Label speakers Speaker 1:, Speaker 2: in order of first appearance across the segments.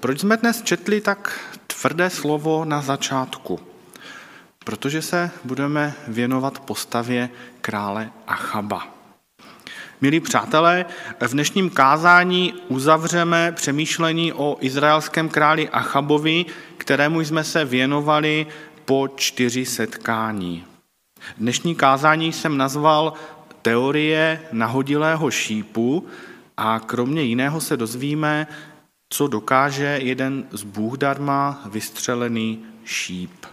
Speaker 1: Proč jsme dnes četli tak tvrdé slovo na začátku? Protože se budeme věnovat postavě krále Achaba. Milí přátelé, v dnešním kázání uzavřeme přemýšlení o izraelském králi Achabovi, kterému jsme se věnovali po čtyři setkání. Dnešní kázání jsem nazval Teorie nahodilého šípu a kromě jiného se dozvíme, co dokáže jeden z Bůh darma vystřelený šíp.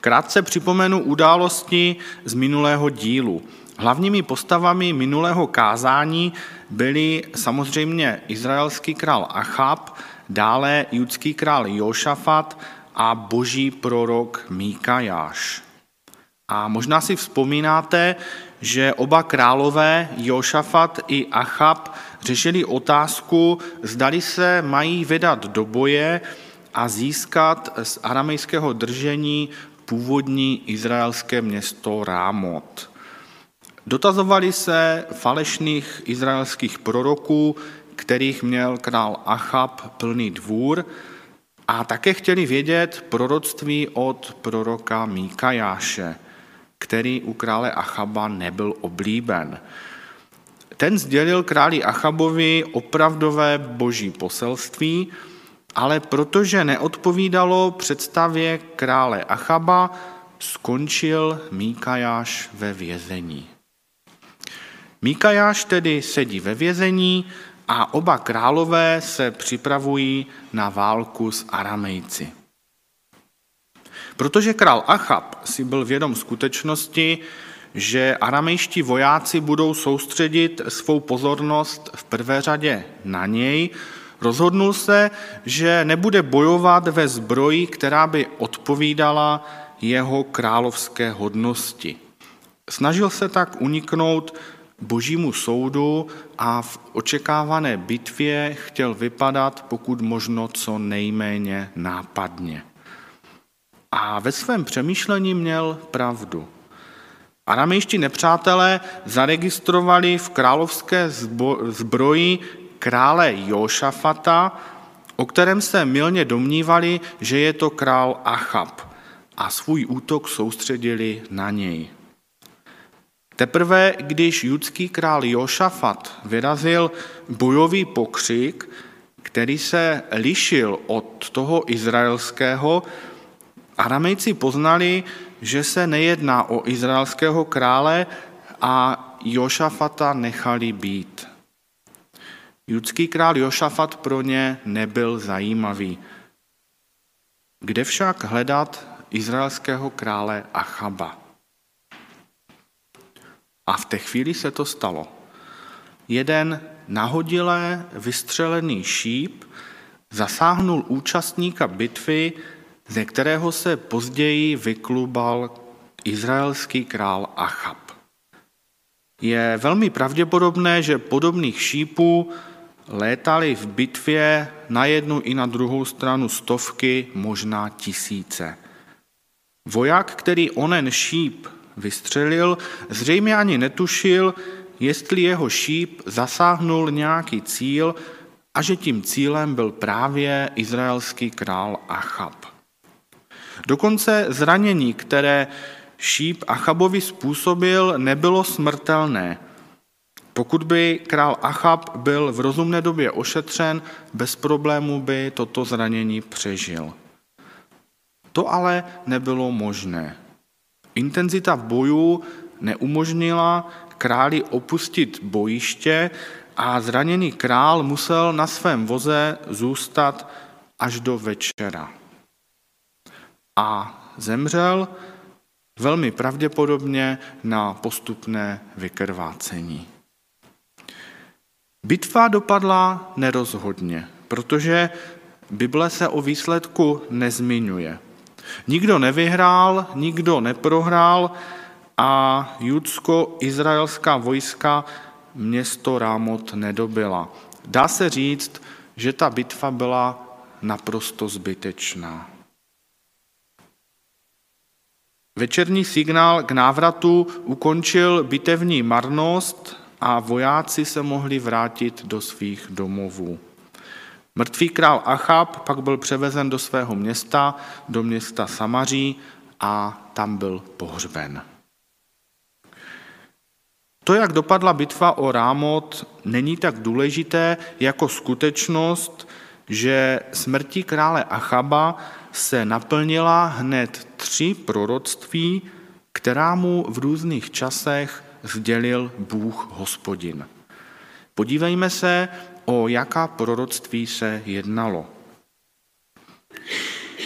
Speaker 1: Krátce připomenu události z minulého dílu. Hlavními postavami minulého kázání byli samozřejmě izraelský král Achab, dále judský král Jošafat a boží prorok Míkajáš. A možná si vzpomínáte, že oba králové, Jošafat i Achab, řešili otázku, zdali se mají vydat do boje a získat z aramejského držení původní izraelské město Rámot. Dotazovali se falešných izraelských proroků, kterých měl král Achab plný dvůr, a také chtěli vědět proroctví od proroka Míkajáše, který u krále Achaba nebyl oblíben. Ten sdělil králi Achabovi opravdové boží poselství, ale protože neodpovídalo představě krále Achaba, skončil Míkajáš ve vězení. Míkajáš tedy sedí ve vězení a oba králové se připravují na válku s Aramejci. Protože král Achab si byl vědom skutečnosti, že aramejští vojáci budou soustředit svou pozornost v prvé řadě na něj, rozhodnul se, že nebude bojovat ve zbroji, která by odpovídala jeho královské hodnosti. Snažil se tak uniknout božímu soudu a v očekávané bitvě chtěl vypadat pokud možno co nejméně nápadně. A ve svém přemýšlení měl pravdu. Aramejští nepřátelé zaregistrovali v královské zbroji krále Jošafata, o kterém se milně domnívali, že je to král Achab a svůj útok soustředili na něj. Teprve, když judský král Jošafat vyrazil bojový pokřik, který se lišil od toho izraelského, Aramejci poznali, že se nejedná o izraelského krále a Jošafata nechali být. Judský král Jošafat pro ně nebyl zajímavý. Kde však hledat izraelského krále Achaba? A v té chvíli se to stalo. Jeden nahodilé vystřelený šíp zasáhnul účastníka bitvy, ze kterého se později vyklubal izraelský král Achab. Je velmi pravděpodobné, že podobných šípů létaly v bitvě na jednu i na druhou stranu stovky, možná tisíce. Voják, který onen šíp vystřelil, zřejmě ani netušil, jestli jeho šíp zasáhnul nějaký cíl a že tím cílem byl právě izraelský král Achab. Dokonce zranění, které šíp Achabovi způsobil, nebylo smrtelné. Pokud by král Achab byl v rozumné době ošetřen, bez problému by toto zranění přežil. To ale nebylo možné. Intenzita bojů neumožnila králi opustit bojiště a zraněný král musel na svém voze zůstat až do večera. A zemřel velmi pravděpodobně na postupné vykrvácení. Bitva dopadla nerozhodně, protože Bible se o výsledku nezmiňuje. Nikdo nevyhrál, nikdo neprohrál a judsko-izraelská vojska město Rámot nedobila. Dá se říct, že ta bitva byla naprosto zbytečná. Večerní signál k návratu ukončil bitevní marnost a vojáci se mohli vrátit do svých domovů. Mrtvý král Achab pak byl převezen do svého města, do města Samaří a tam byl pohřben. To, jak dopadla bitva o Rámot, není tak důležité jako skutečnost, že smrtí krále Achaba se naplnila hned tři proroctví, která mu v různých časech sdělil Bůh hospodin. Podívejme se, o jaká proroctví se jednalo.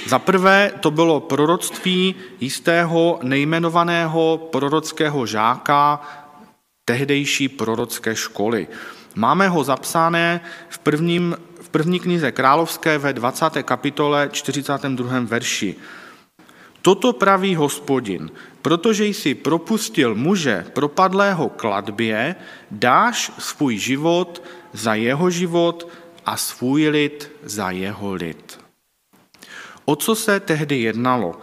Speaker 1: Za prvé to bylo proroctví jistého nejmenovaného prorockého žáka tehdejší prorocké školy. Máme ho zapsané v, prvním, v první knize Královské ve 20. kapitole 42. verši. Toto praví hospodin, protože jsi propustil muže propadlého kladbě, dáš svůj život za jeho život a svůj lid za jeho lid. O co se tehdy jednalo?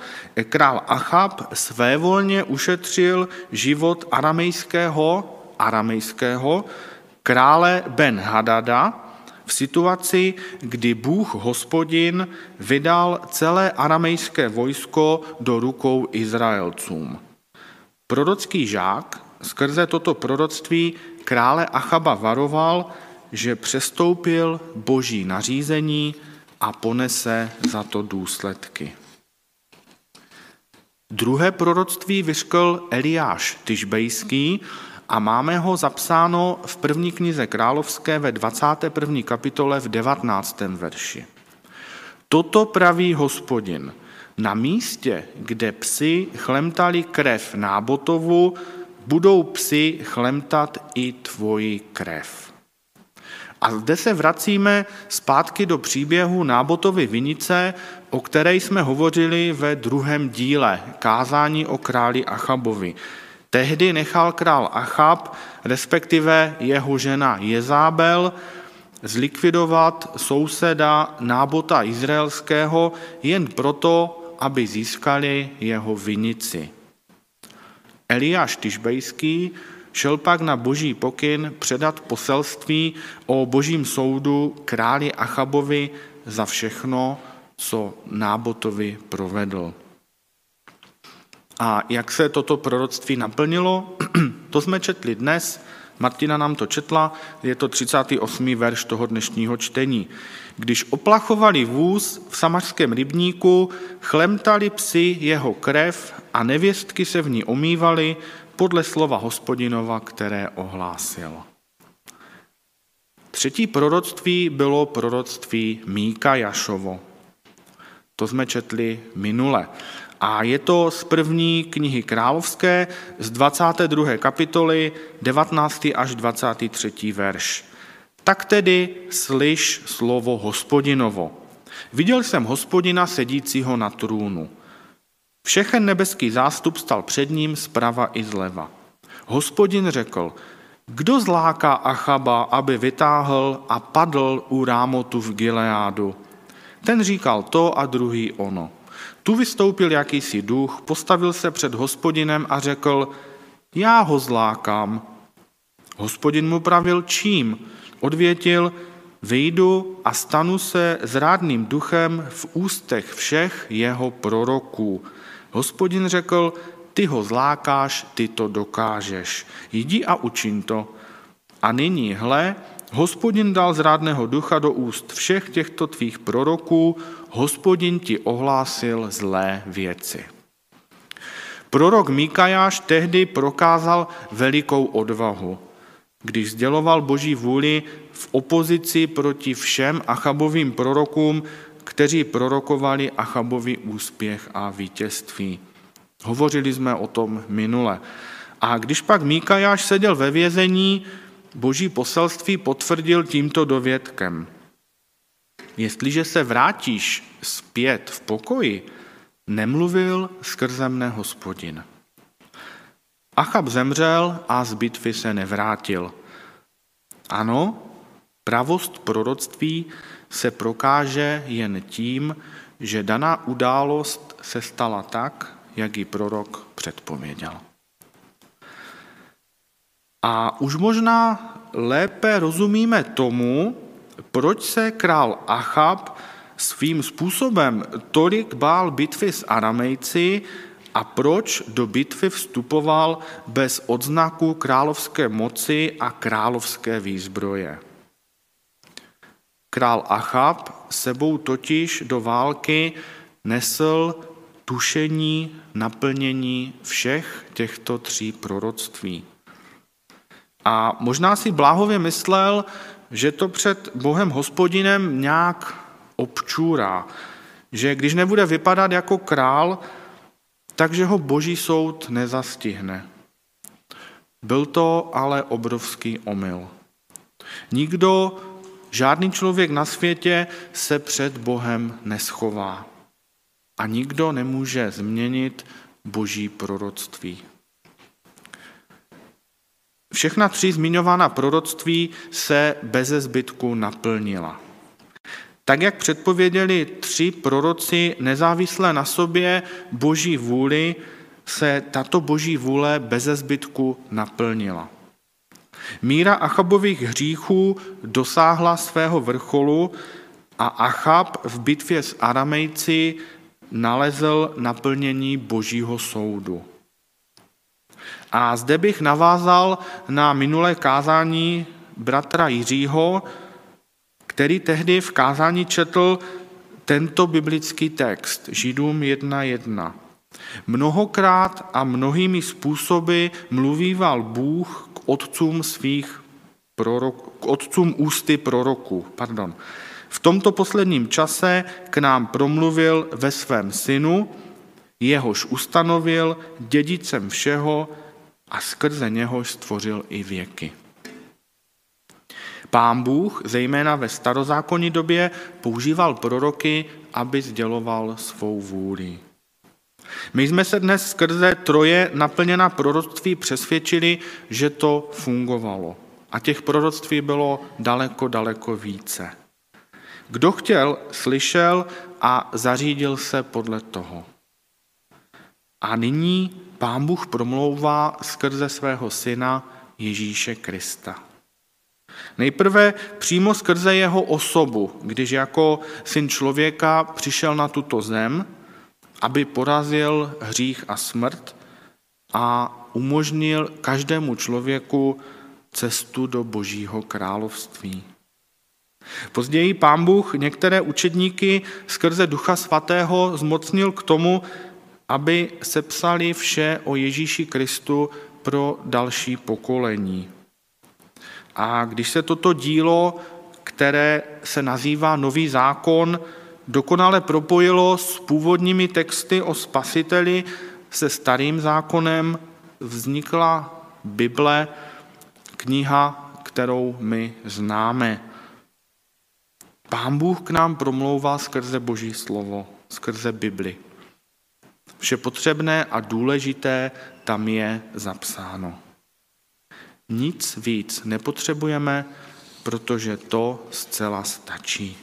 Speaker 1: Král Achab svévolně ušetřil život aramejského, aramejského krále Ben Hadada v situaci, kdy Bůh hospodin vydal celé aramejské vojsko do rukou Izraelcům. Prorocký žák skrze toto proroctví krále Achaba varoval, že přestoupil boží nařízení a ponese za to důsledky. Druhé proroctví vyškl Eliáš Tyžbejský a máme ho zapsáno v první knize královské ve 21. kapitole v 19. verši. Toto praví hospodin. Na místě, kde psi chlemtali krev nábotovu, budou psi chlemtat i tvoji krev. A zde se vracíme zpátky do příběhu Nábotovy vinice, o které jsme hovořili ve druhém díle, kázání o králi Achabovi. Tehdy nechal král Achab, respektive jeho žena Jezábel, zlikvidovat souseda Nábota izraelského jen proto, aby získali jeho vinici. Eliáš Tyžbejský šel pak na boží pokyn předat poselství o božím soudu králi Achabovi za všechno, co Nábotovi provedl. A jak se toto proroctví naplnilo, to jsme četli dnes, Martina nám to četla, je to 38. verš toho dnešního čtení. Když oplachovali vůz v samařském rybníku, chlemtali psi jeho krev a nevěstky se v ní omývaly, podle slova hospodinova, které ohlásil. Třetí proroctví bylo proroctví Míka Jašovo. To jsme četli minule. A je to z první knihy královské z 22. kapitoly 19. až 23. verš. Tak tedy slyš slovo hospodinovo. Viděl jsem hospodina sedícího na trůnu. Všechen nebeský zástup stal před ním zprava i zleva. Hospodin řekl, kdo zláká Achaba, aby vytáhl a padl u Rámotu v Gileádu? Ten říkal to a druhý ono. Tu vystoupil jakýsi duch, postavil se před hospodinem a řekl, já ho zlákám. Hospodin mu pravil čím? Odvětil, vyjdu a stanu se zrádným duchem v ústech všech jeho proroků. Hospodin řekl, ty ho zlákáš, ty to dokážeš. Jdi a učin to. A nyní, hle, hospodin dal zrádného ducha do úst všech těchto tvých proroků, hospodin ti ohlásil zlé věci. Prorok Mikajáš tehdy prokázal velikou odvahu, když sděloval boží vůli v opozici proti všem Achabovým prorokům, kteří prorokovali Achabovi úspěch a vítězství. Hovořili jsme o tom minule. A když pak Míkajáš seděl ve vězení, boží poselství potvrdil tímto dovědkem. Jestliže se vrátíš zpět v pokoji, nemluvil skrze mne hospodin. Achab zemřel a z bitvy se nevrátil. Ano, pravost proroctví se prokáže jen tím, že daná událost se stala tak, jak ji prorok předpověděl. A už možná lépe rozumíme tomu, proč se král Achab svým způsobem tolik bál bitvy s Aramejci a proč do bitvy vstupoval bez odznaku královské moci a královské výzbroje. Král Achab sebou totiž do války nesl tušení, naplnění všech těchto tří proroctví. A možná si bláhově myslel, že to před Bohem hospodinem nějak občůrá, že když nebude vypadat jako král, takže ho boží soud nezastihne. Byl to ale obrovský omyl. Nikdo, žádný člověk na světě se před Bohem neschová. A nikdo nemůže změnit boží proroctví. Všechna tři zmiňovaná proroctví se beze zbytku naplnila. Tak, jak předpověděli tři proroci nezávisle na sobě boží vůli, se tato boží vůle beze zbytku naplnila. Míra Achabových hříchů dosáhla svého vrcholu a Achab v bitvě s Aramejci nalezl naplnění božího soudu. A zde bych navázal na minulé kázání bratra Jiřího, který tehdy v kázání četl tento biblický text, Židům 1.1. Mnohokrát a mnohými způsoby mluvíval Bůh k otcům svých prorok, k otcům ústy proroků. Pardon. V tomto posledním čase k nám promluvil ve svém synu, jehož ustanovil dědicem všeho a skrze něhož stvořil i věky. Pán Bůh, zejména ve starozákonní době, používal proroky, aby sděloval svou vůli. My jsme se dnes skrze troje naplněná proroctví přesvědčili, že to fungovalo. A těch proroctví bylo daleko, daleko více. Kdo chtěl, slyšel a zařídil se podle toho. A nyní Pán Bůh promlouvá skrze svého syna Ježíše Krista. Nejprve přímo skrze jeho osobu, když jako syn člověka přišel na tuto zem, aby porazil hřích a smrt a umožnil každému člověku cestu do Božího království. Později pán Bůh některé učedníky skrze Ducha Svatého zmocnil k tomu, aby sepsali vše o Ježíši Kristu pro další pokolení. A když se toto dílo, které se nazývá Nový zákon, dokonale propojilo s původními texty o spasiteli se starým zákonem, vznikla Bible, kniha, kterou my známe. Pán Bůh k nám promlouvá skrze Boží slovo, skrze Bibli. Vše potřebné a důležité tam je zapsáno. Nic víc nepotřebujeme, protože to zcela stačí.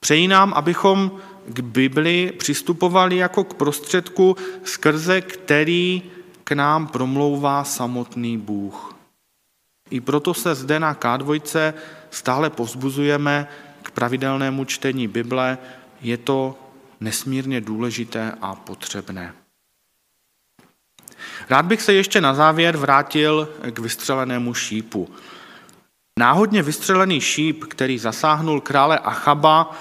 Speaker 1: Přeji nám, abychom k Bibli přistupovali jako k prostředku, skrze který k nám promlouvá samotný Bůh. I proto se zde na K2 stále povzbuzujeme k pravidelnému čtení Bible. Je to nesmírně důležité a potřebné. Rád bych se ještě na závěr vrátil k vystřelenému šípu. Náhodně vystřelený šíp, který zasáhnul krále Achaba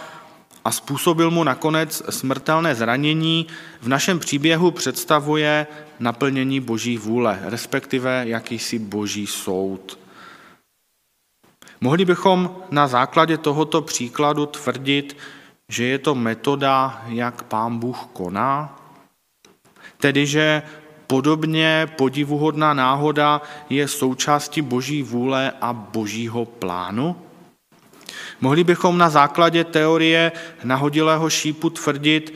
Speaker 1: a způsobil mu nakonec smrtelné zranění, v našem příběhu představuje naplnění boží vůle, respektive jakýsi boží soud. Mohli bychom na základě tohoto příkladu tvrdit, že je to metoda, jak pán Bůh koná? Tedy, že podobně podivuhodná náhoda je součástí boží vůle a božího plánu? Mohli bychom na základě teorie nahodilého šípu tvrdit,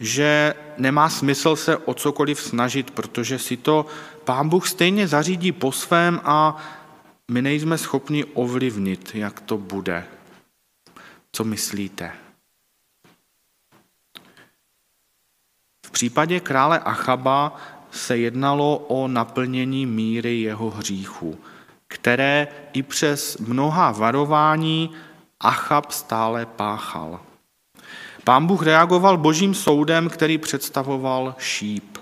Speaker 1: že nemá smysl se o cokoliv snažit, protože si to pán Bůh stejně zařídí po svém a my nejsme schopni ovlivnit, jak to bude. Co myslíte? Případě krále Achaba se jednalo o naplnění míry jeho hříchu, které i přes mnoha varování Achab stále páchal. Pán Bůh reagoval božím soudem, který představoval šíp.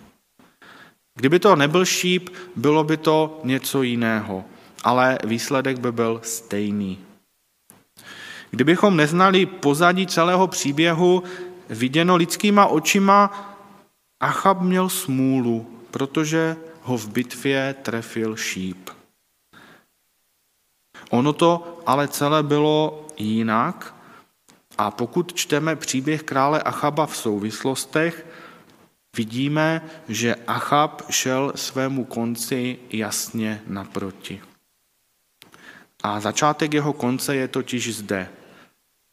Speaker 1: Kdyby to nebyl šíp, bylo by to něco jiného, ale výsledek by byl stejný. Kdybychom neznali pozadí celého příběhu, viděno lidskýma očima, Achab měl smůlu, protože ho v bitvě trefil šíp. Ono to ale celé bylo jinak a pokud čteme příběh krále Achaba v souvislostech, vidíme, že Achab šel svému konci jasně naproti. A začátek jeho konce je totiž zde.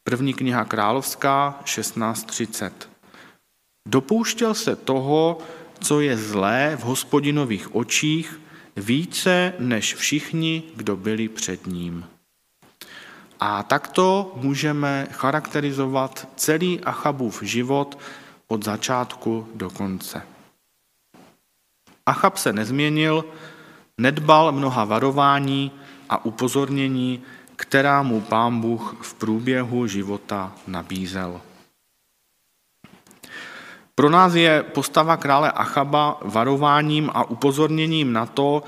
Speaker 1: První kniha královská 16.30. Dopouštěl se toho, co je zlé v hospodinových očích, více než všichni, kdo byli před ním. A takto můžeme charakterizovat celý Achabův život od začátku do konce. Achab se nezměnil, nedbal mnoha varování a upozornění, která mu pán Bůh v průběhu života nabízel. Pro nás je postava krále Achaba varováním a upozorněním na to,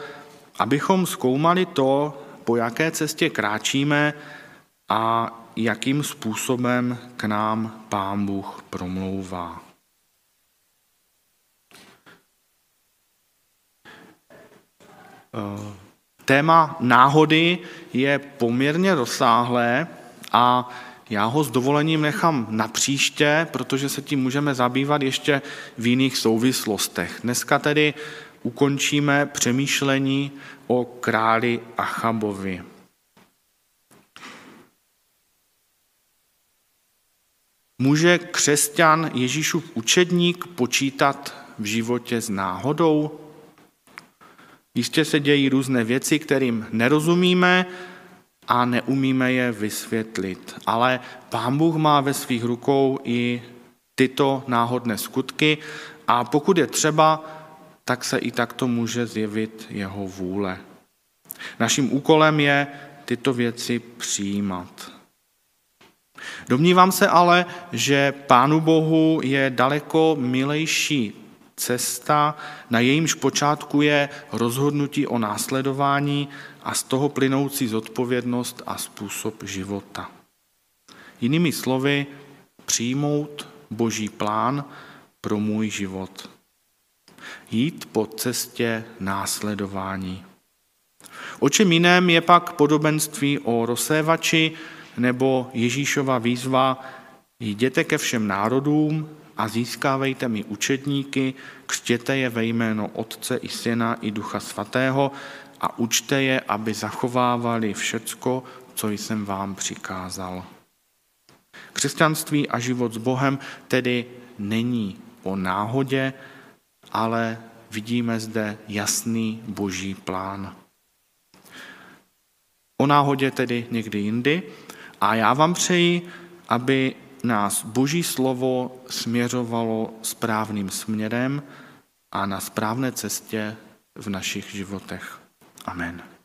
Speaker 1: abychom zkoumali to, po jaké cestě kráčíme a jakým způsobem k nám Pán Bůh promlouvá. Téma náhody je poměrně rozsáhlé a já ho s dovolením nechám na příště, protože se tím můžeme zabývat ještě v jiných souvislostech. Dneska tedy ukončíme přemýšlení o králi Achabovi. Může křesťan Ježíšův učedník počítat v životě s náhodou? Jistě se dějí různé věci, kterým nerozumíme a neumíme je vysvětlit. Ale Pán Bůh má ve svých rukou i tyto náhodné skutky a pokud je třeba, tak se i takto může zjevit jeho vůle. Naším úkolem je tyto věci přijímat. Domnívám se ale, že Pánu Bohu je daleko milejší cesta, na jejímž počátku je rozhodnutí o následování a z toho plynoucí zodpovědnost a způsob života. Jinými slovy, přijmout Boží plán pro můj život. Jít po cestě následování. O čem jiném je pak podobenství o rozsévači nebo Ježíšova výzva jděte ke všem národům a získávejte mi učedníky, křtěte je ve jméno Otce i Syna i Ducha Svatého a učte je, aby zachovávali všecko, co jsem vám přikázal. Křesťanství a život s Bohem tedy není o náhodě, ale vidíme zde jasný boží plán. O náhodě tedy někdy jindy. A já vám přeji, aby nás Boží slovo směřovalo správným směrem a na správné cestě v našich životech. Amen.